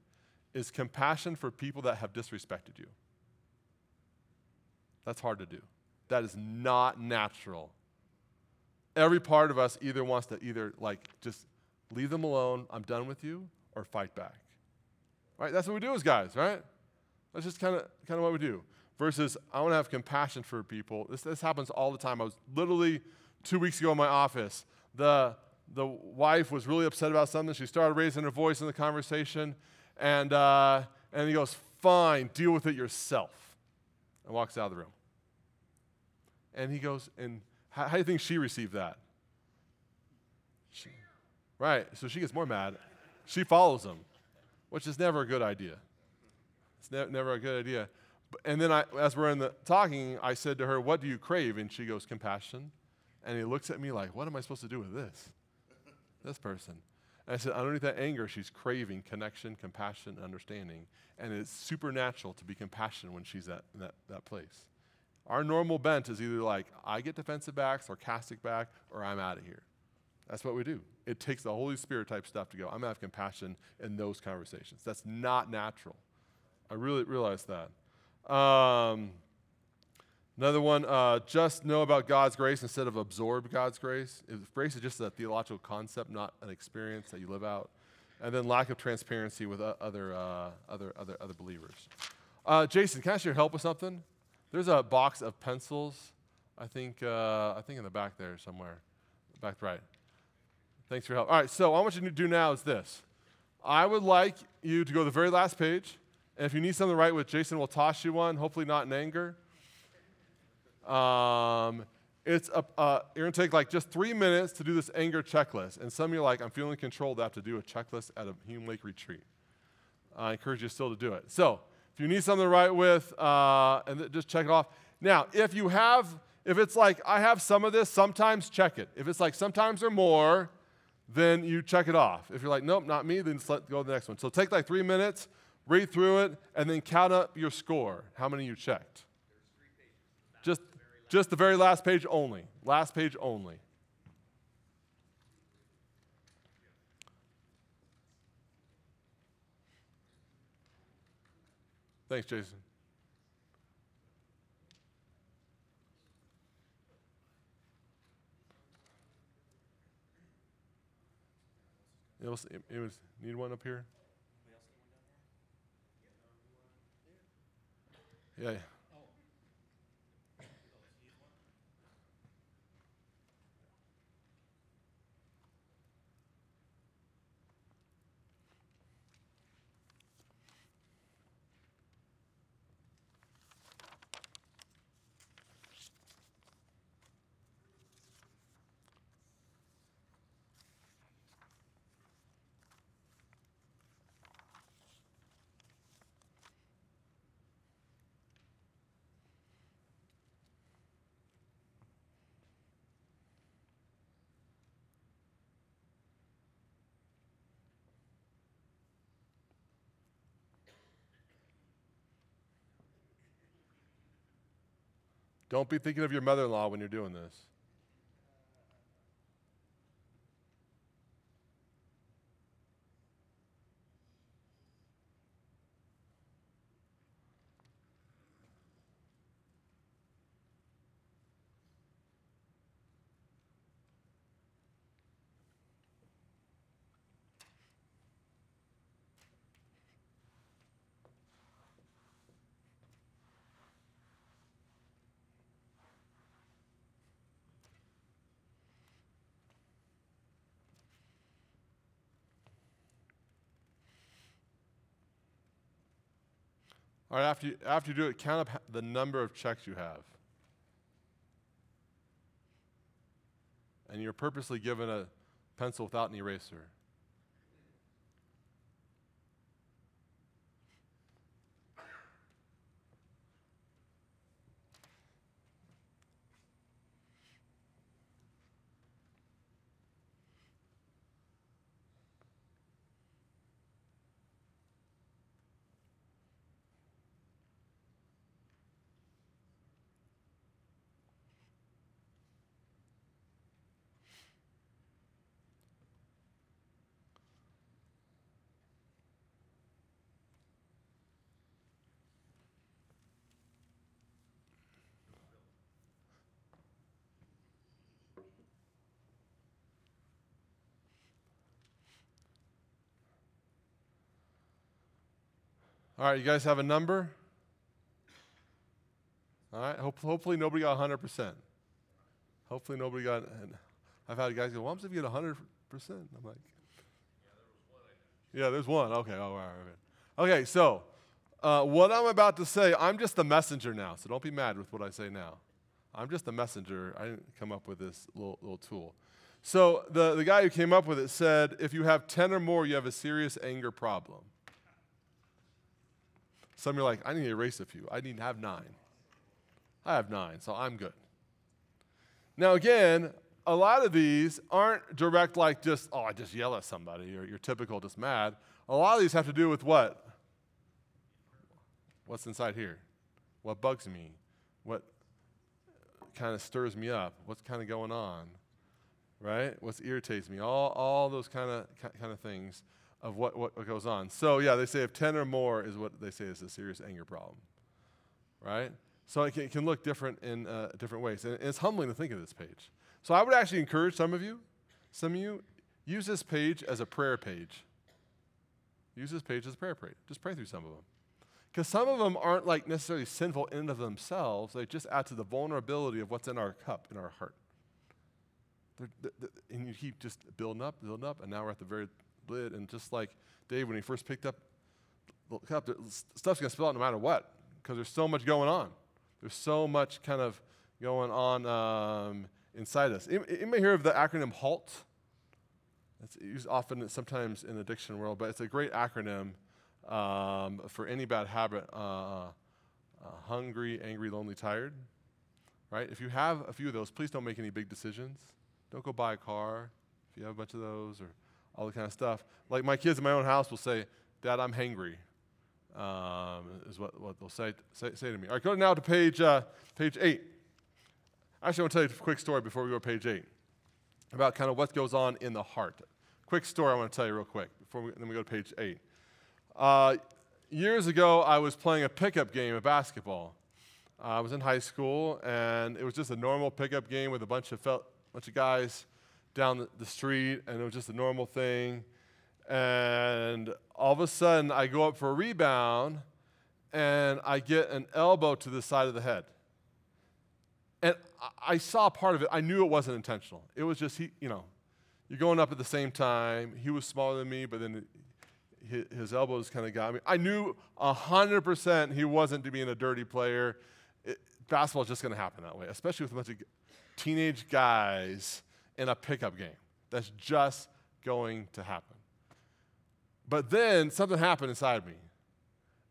is compassion for people that have disrespected you. That's hard to do. That is not natural. Every part of us either wants to either like just leave them alone, I'm done with you, or fight back. Right? That's what we do as guys, right? That's just kind of kind of what we do. Versus I want to have compassion for people. This this happens all the time. I was literally two weeks ago in my office. The the wife was really upset about something. She started raising her voice in the conversation, and uh, and he goes, "Fine, deal with it yourself," and walks out of the room. And he goes, "And how, how do you think she received that?" She, right. So she gets more mad. She follows him, which is never a good idea. It's ne- never a good idea. And then I, as we're in the talking, I said to her, "What do you crave?" And she goes, "Compassion." And he looks at me like, "What am I supposed to do with this?" this person. And I said, underneath that anger, she's craving connection, compassion, understanding. And it's supernatural to be compassionate when she's at that, that place. Our normal bent is either like, I get defensive back, sarcastic back, or I'm out of here. That's what we do. It takes the Holy Spirit type stuff to go, I'm going to have compassion in those conversations. That's not natural. I really realize that. Um, Another one, uh, just know about God's grace instead of absorb God's grace. If grace is just a theological concept, not an experience that you live out. And then lack of transparency with uh, other, uh, other, other, other believers. Uh, Jason, can I ask your help with something? There's a box of pencils, I think, uh, I think in the back there somewhere. Back right. Thanks for your help. All right, so what I want you to do now is this. I would like you to go to the very last page. And if you need something to write with, Jason will toss you one, hopefully not in anger. Um, it's a, uh, you're gonna take like just three minutes to do this anger checklist. And some of you are like, I'm feeling controlled. I have to do a checklist at a Hume Lake retreat. I encourage you still to do it. So if you need something to write with, uh, and just check it off. Now, if you have, if it's like I have some of this, sometimes check it. If it's like sometimes or more, then you check it off. If you're like, nope, not me, then just let go to the next one. So take like three minutes, read through it, and then count up your score. How many you checked? Just, just the very last page only. Last page only. Thanks, Jason. It was, it, it was need one up here? Yeah. yeah. Don't be thinking of your mother in law when you're doing this. All right, after you, after you do it, count up the number of checks you have. And you're purposely given a pencil without an eraser. All right, you guys have a number? All right, hope, hopefully nobody got 100%. Hopefully nobody got, I've had guys I'm if you get 100%. I'm like, yeah, there's one. Okay, oh, all right, okay. Okay, so uh, what I'm about to say, I'm just the messenger now, so don't be mad with what I say now. I'm just the messenger. I didn't come up with this little, little tool. So the, the guy who came up with it said, if you have 10 or more, you have a serious anger problem. Some are like, I need to erase a few. I need to have nine. I have nine, so I'm good. Now, again, a lot of these aren't direct, like just, oh, I just yell at somebody or you're typical, just mad. A lot of these have to do with what? What's inside here? What bugs me? What kind of stirs me up? What's kind of going on? Right? What irritates me? All, all those kind of kind of things of what, what, goes on. So yeah, they say if 10 or more is what they say is a serious anger problem. Right? So it can, it can look different in uh, different ways. And it's humbling to think of this page. So I would actually encourage some of you, some of you, use this page as a prayer page. Use this page as a prayer page. Just pray through some of them. Because some of them aren't like necessarily sinful in and of themselves. They just add to the vulnerability of what's in our cup, in our heart. They're, they're, and you keep just building up, building up, and now we're at the very And just like Dave, when he first picked up the cup, stuff's going to spill out no matter what, because there's so much going on. There's so much kind of going on um, inside us. You, may hear of the acronym HALT. It's used often, sometimes in the addiction world, but it's a great acronym um, for any bad habit uh, uh, hungry, angry, lonely, tired. Right? If you have a few of those, please don't make any big decisions. Don't go buy a car if you have a bunch of those or all the kind of stuff. Like my kids in my own house will say, Dad, I'm hangry, um, is what, what they'll say, say, say, to me. All right, go now to page, uh, page 8. Actually, I want to tell you a quick story before we go to page 8 about kind of what goes on in the heart. Quick story I want to tell you real quick before we, then we go to page 8. Uh, years ago, I was playing a pickup game of basketball. Uh, I was in high school, and it was just a normal pickup game with a bunch of, fel- bunch of guys down the, street, and it was just a normal thing. And all of a sudden, I go up for a rebound, and I get an elbow to the side of the head. And I saw part of it. I knew it wasn't intentional. It was just, he, you know, you're going up at the same time. He was smaller than me, but then his, elbows kind of got me. I knew 100% he wasn't being a dirty player. Basketball is just going to happen that way, especially with a bunch of teenage guys in a pickup game. That's just going to happen. But then something happened inside me.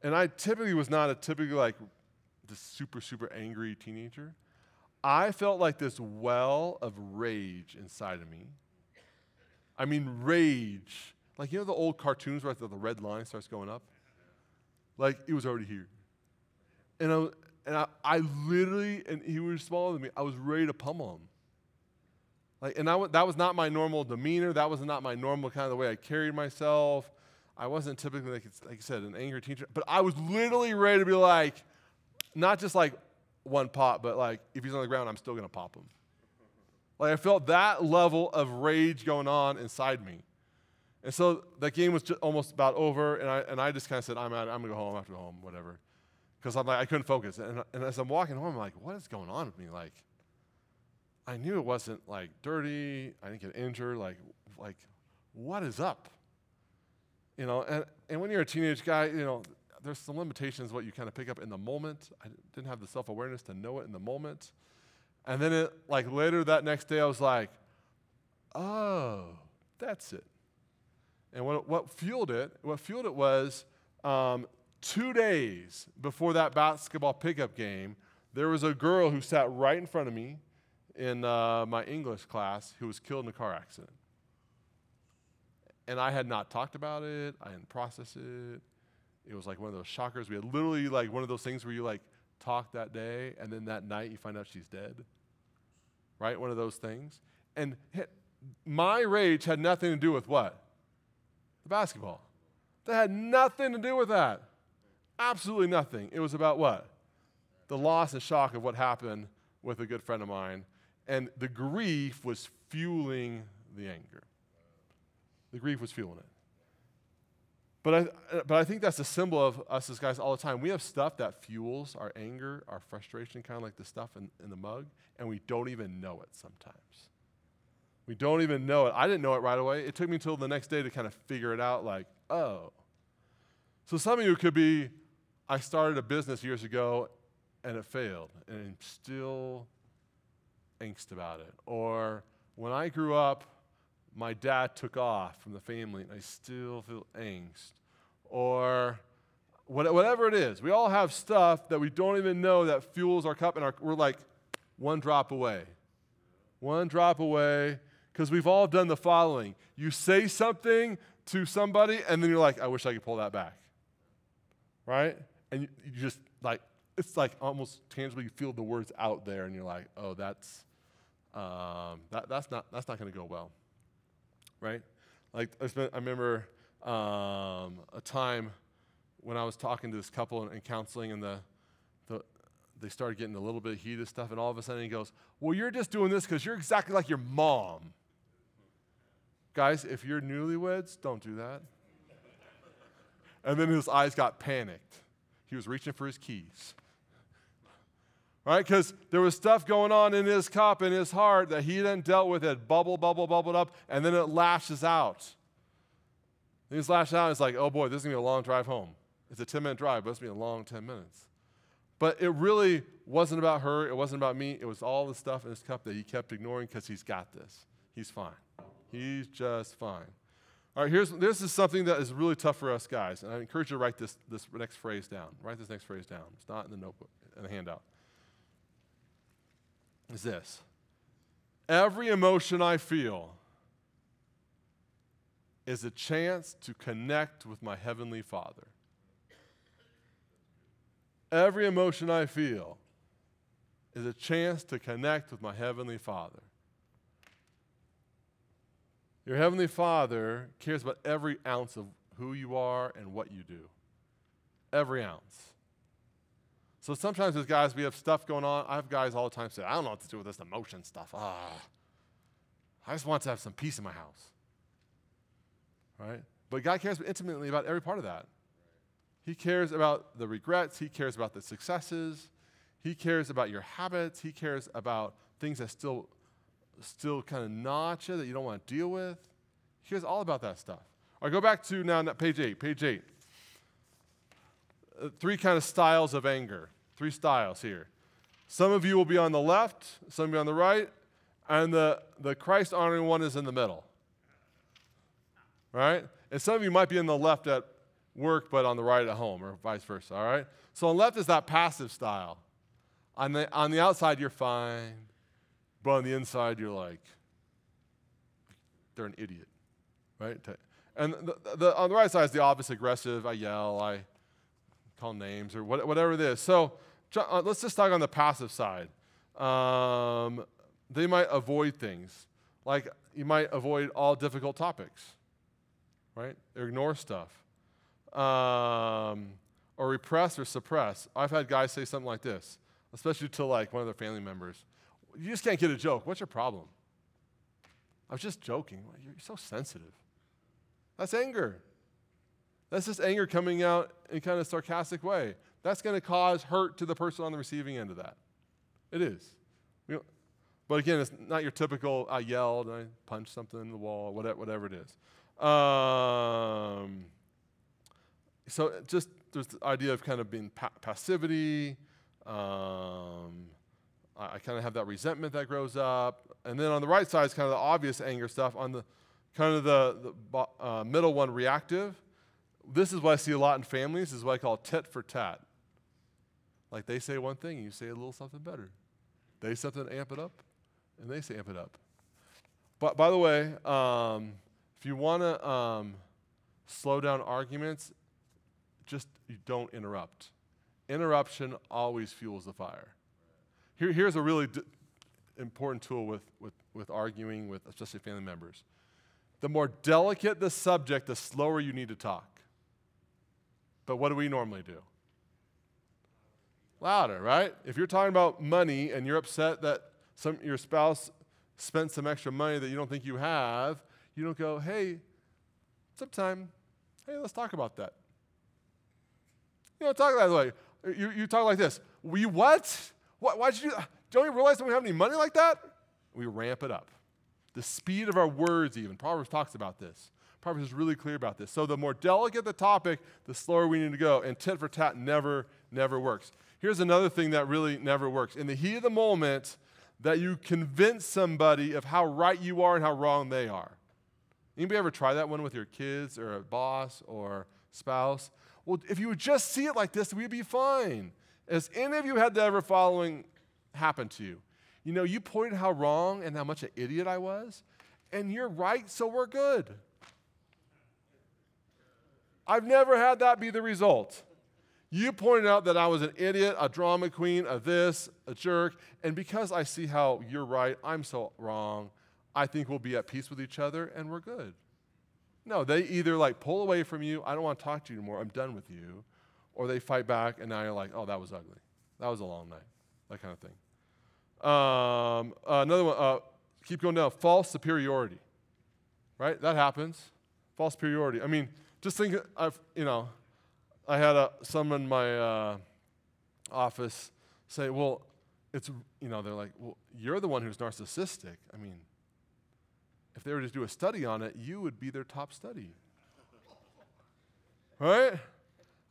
And I typically was not a typically like the super, super angry teenager. I felt like this well of rage inside of me. I mean, rage. Like, you know, the old cartoons where the red line starts going up? Like, it was already here. And I, and I, I literally, and he was smaller than me, I was ready to pummel him. Like, and I, that was not my normal demeanor. That was not my normal kind of the way I carried myself. I wasn't typically, like, like I said, an angry teacher. But I was literally ready to be like, not just like one pop, but like, if he's on the ground, I'm still going to pop him. Like, I felt that level of rage going on inside me. And so that game was almost about over, and I, and I just kind of said, I'm out, I'm going to go home, I have to go home, whatever. Because I'm like, I couldn't focus. And, and as I'm walking home, I'm like, what is going on with me? Like, I knew it wasn't like dirty, I didn't get injured, like, like, what is up? You know, and, and when you're a teenage guy, you know, there's some limitations what you kind of pick up in the moment. I didn't have the self awareness to know it in the moment. And then, it, like later that next day, I was like, oh, that's it. And what, what fueled it, what fueled it was um, two days before that basketball pickup game, there was a girl who sat right in front of me in uh, my English class who was killed in a car accident. And I had not talked about it, I hadn't processed it. It was like one of those shockers. We had literally like one of those things where you like talk that day and then that night you find out she's dead. Right? One of those things. And my rage had nothing to do with what? The basketball. That had nothing to do with that. Absolutely nothing. It was about what? The loss and shock of what happened with a good friend of mine. And the grief was fueling the anger. The grief was fueling it. But I, but I think that's a symbol of us as guys all the time. We have stuff that fuels our anger, our frustration, kind of like the stuff in, in the mug, and we don't even know it sometimes. We don't even know it. I didn't know it right away. It took me until the next day to kind of figure it out like, oh. So some of you could be, I started a business years ago and it failed, and I'm still angst about it. Or when I grew up, my dad took off from the family and I still feel angst. Or what- whatever it is, we all have stuff that we don't even know that fuels our cup, and our, we're like one drop away. One drop away, because we've all done the following. You say something to somebody, and then you're like, I wish I could pull that back. Right? And you, you just like, it's like almost tangibly you feel the words out there, and you're like, oh, that's, um, that, that's not, that's not going to go well right? Like I, spent, I remember um, a time when I was talking to this couple in, in counseling, and the, the they started getting a little bit heated stuff, and all of a sudden he goes, "Well, you're just doing this because you're exactly like your mom." Guys, if you're newlyweds, don't do that. And then his eyes got panicked. He was reaching for his keys right? Because there was stuff going on in his cup, in his heart that he then dealt with. It bubble, bubble, bubbled up, and then it lashes out. And he's lashed out. And it's like, oh boy, this is gonna be a long drive home. It's a 10 minute drive, but it's gonna be a long 10 minutes. But it really wasn't about her. It wasn't about me. It was all the stuff in his cup that he kept ignoring because he's got this. He's fine. He's just fine. All right, here's this is something that is really tough for us guys, and I encourage you to write this this next phrase down. Write this next phrase down. It's not in the notebook in the handout is this every emotion I feel is a chance to connect with my Heavenly Father. Every emotion I feel is a chance to connect with my Heavenly Father. Your Heavenly Father cares about every ounce of who you are and what you do. Every ounce. So sometimes as guys, we have stuff going on. I have guys all the time say, I don't know what to do with this emotion stuff. Ah, I just want to have some peace in my house. Right? But God cares intimately about every part of that. He cares about the regrets. He cares about the successes. He cares about your habits. He cares about things that still, still kind of notch you that you don't want to deal with. He cares all about that stuff. All right, go back to now page eight. Page eight. Uh, three kind of styles of anger. Three styles here. Some of you will be on the left, some of you on the right, and the, the Christ honoring one is in the middle. Right? And some of you might be in the left at work, but on the right at home, or vice versa. All right? So on the left is that passive style. On the, on the outside, you're fine, but on the inside, you're like, they're an idiot. Right? And the, the, on the right side is the opposite aggressive. I yell, I call names, or what, whatever it is. So uh, let's just talk on the passive side. Um, they might avoid things. Like you might avoid all difficult topics, right? Or ignore stuff. Um, or repress or suppress. I've had guys say something like this, especially to like one of their family members. You just can't get a joke. What's your problem? I was just joking. You're so sensitive. That's anger. That's just anger coming out in kind of sarcastic way. That's going to cause hurt to the person on the receiving end of that. It is. but again, it's not your typical I yelled, I punched something in the wall, whatever, whatever it is. Um, so just there's the idea of kind of being pa- passivity. Um, I, I kind of have that resentment that grows up. And then on the right side is kind of the obvious anger stuff. On the kind of the, the uh, middle one, reactive. This is what I see a lot in families. This is what I call tit for tat. Like they say one thing, you say a little something better. They say something amp it up, and they say amp it up. But by the way, um, if you want to um, slow down arguments, just you don't interrupt. Interruption always fuels the fire. Here, here's a really d- important tool with, with, with arguing with especially family members. The more delicate the subject, the slower you need to talk. But what do we normally do? Louder, right? If you're talking about money and you're upset that some, your spouse spent some extra money that you don't think you have, you don't go, hey, it's up time. Hey, let's talk about that. You don't talk that way. You, you talk like this. We what? what? Why'd you do that? Don't you realize that we have any money like that? We ramp it up. The speed of our words, even. Proverbs talks about this. Proverbs is really clear about this. So the more delicate the topic, the slower we need to go. And tit for tat never, never works. Here's another thing that really never works. In the heat of the moment, that you convince somebody of how right you are and how wrong they are. Anybody ever try that one with your kids or a boss or spouse? Well, if you would just see it like this, we'd be fine. Has any of you had the ever following happen to you? You know, you pointed how wrong and how much an idiot I was, and you're right, so we're good. I've never had that be the result. You pointed out that I was an idiot, a drama queen, a this, a jerk, and because I see how you're right, I'm so wrong, I think we'll be at peace with each other and we're good. No, they either like pull away from you, I don't want to talk to you anymore, I'm done with you, or they fight back and now you're like, oh, that was ugly. That was a long night. That kind of thing. Um, uh, another one, uh, keep going down, false superiority. Right? That happens. False superiority. I mean, just think, I've, you know, I had a, someone in my uh, office say, well, it's, you know, they're like, well, you're the one who's narcissistic. I mean, if they were to do a study on it, you would be their top study. right?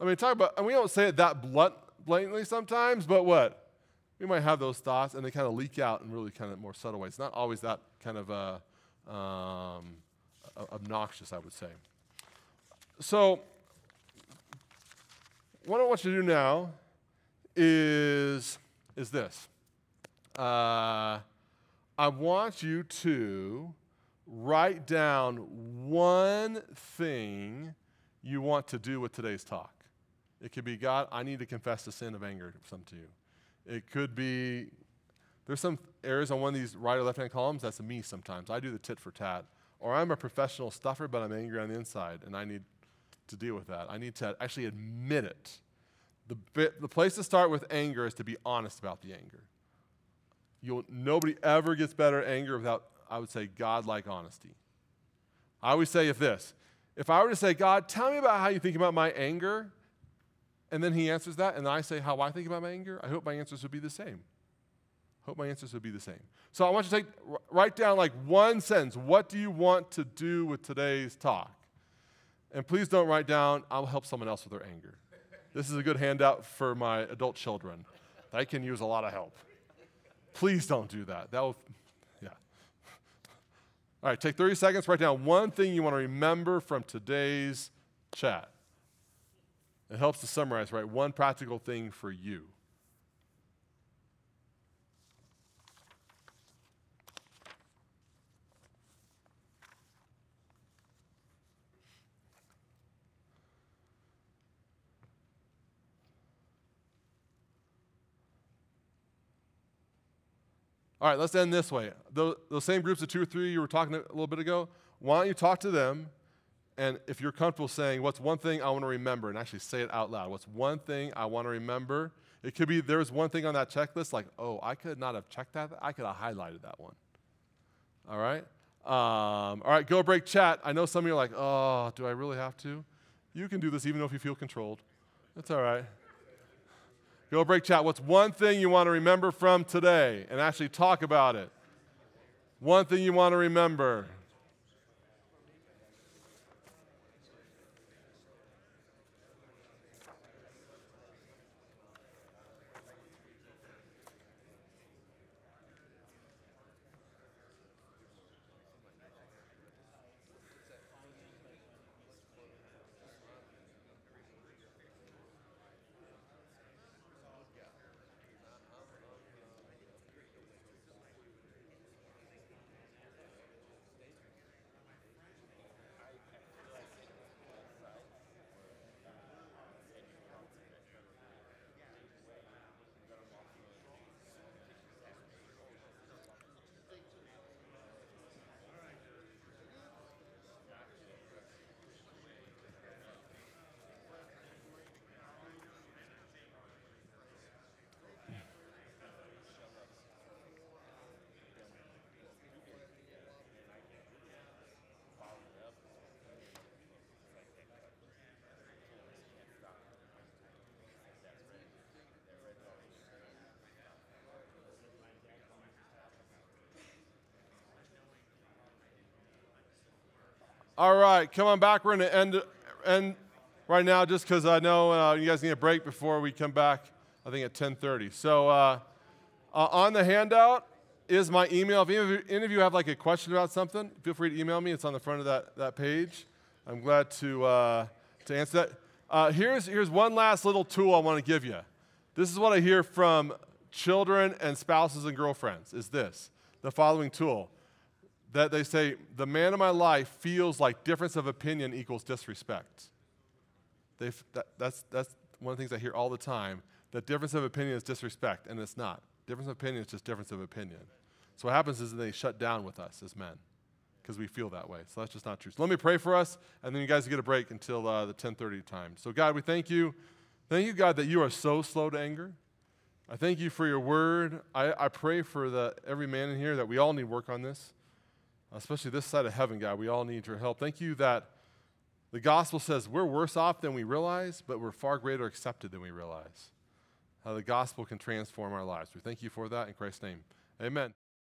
I mean, talk about, and we don't say it that blunt, blatantly sometimes, but what? We might have those thoughts and they kind of leak out in really kind of more subtle ways. It's Not always that kind of uh, um, obnoxious, I would say. So, what I want you to do now is, is this. Uh, I want you to write down one thing you want to do with today's talk. It could be, God, I need to confess the sin of anger, some to you. It could be, there's some areas on one of these right or left hand columns, that's me sometimes. I do the tit for tat. Or I'm a professional stuffer, but I'm angry on the inside, and I need to deal with that. I need to actually admit it. The, bit, the place to start with anger is to be honest about the anger. You'll, nobody ever gets better at anger without, I would say, God-like honesty. I always say if this, if I were to say, God, tell me about how you think about my anger, and then he answers that, and I say how I think about my anger, I hope my answers would be the same. Hope my answers would be the same. So I want you to take, write down like one sentence. What do you want to do with today's talk? And please don't write down, I'll help someone else with their anger. This is a good handout for my adult children. They can use a lot of help. Please don't do that. That will, yeah. All right, take 30 seconds, write down one thing you want to remember from today's chat. It helps to summarize, right? One practical thing for you. All right, let's end this way. Those, those, same groups of two or three you were talking a little bit ago, why don't you talk to them? And if you're comfortable saying, What's one thing I want to remember? and actually say it out loud. What's one thing I want to remember? It could be there was one thing on that checklist, like, Oh, I could not have checked that. I could have highlighted that one. All right? Um, all right, go break chat. I know some of you are like, Oh, do I really have to? You can do this even though if you feel controlled. That's all right. Go break chat. What's one thing you want to remember from today and actually talk about it? One thing you want to remember. All right, come on back. We're going to end, end right now just because I know uh, you guys need a break before we come back, I think at 10.30. So uh, uh, on the handout is my email. If any of, you, any of you have like a question about something, feel free to email me. It's on the front of that, that page. I'm glad to, uh, to answer that. Uh, here's, here's one last little tool I want to give you. This is what I hear from children and spouses and girlfriends is this, the following tool that they say, the man of my life feels like difference of opinion equals disrespect. That, that's, that's one of the things I hear all the time, that difference of opinion is disrespect, and it's not. Difference of opinion is just difference of opinion. So what happens is they shut down with us as men because we feel that way. So that's just not true. So let me pray for us, and then you guys get a break until uh, the 10:30 time. So God, we thank you, thank you, God, that you are so slow to anger. I thank you for your word. I, I pray for the every man in here that we all need work on this, especially this side of heaven, God. We all need your help. Thank you that the gospel says we're worse off than we realize, but we're far greater accepted than we realize. How the gospel can transform our lives. We thank you for that in Christ's name. Amen.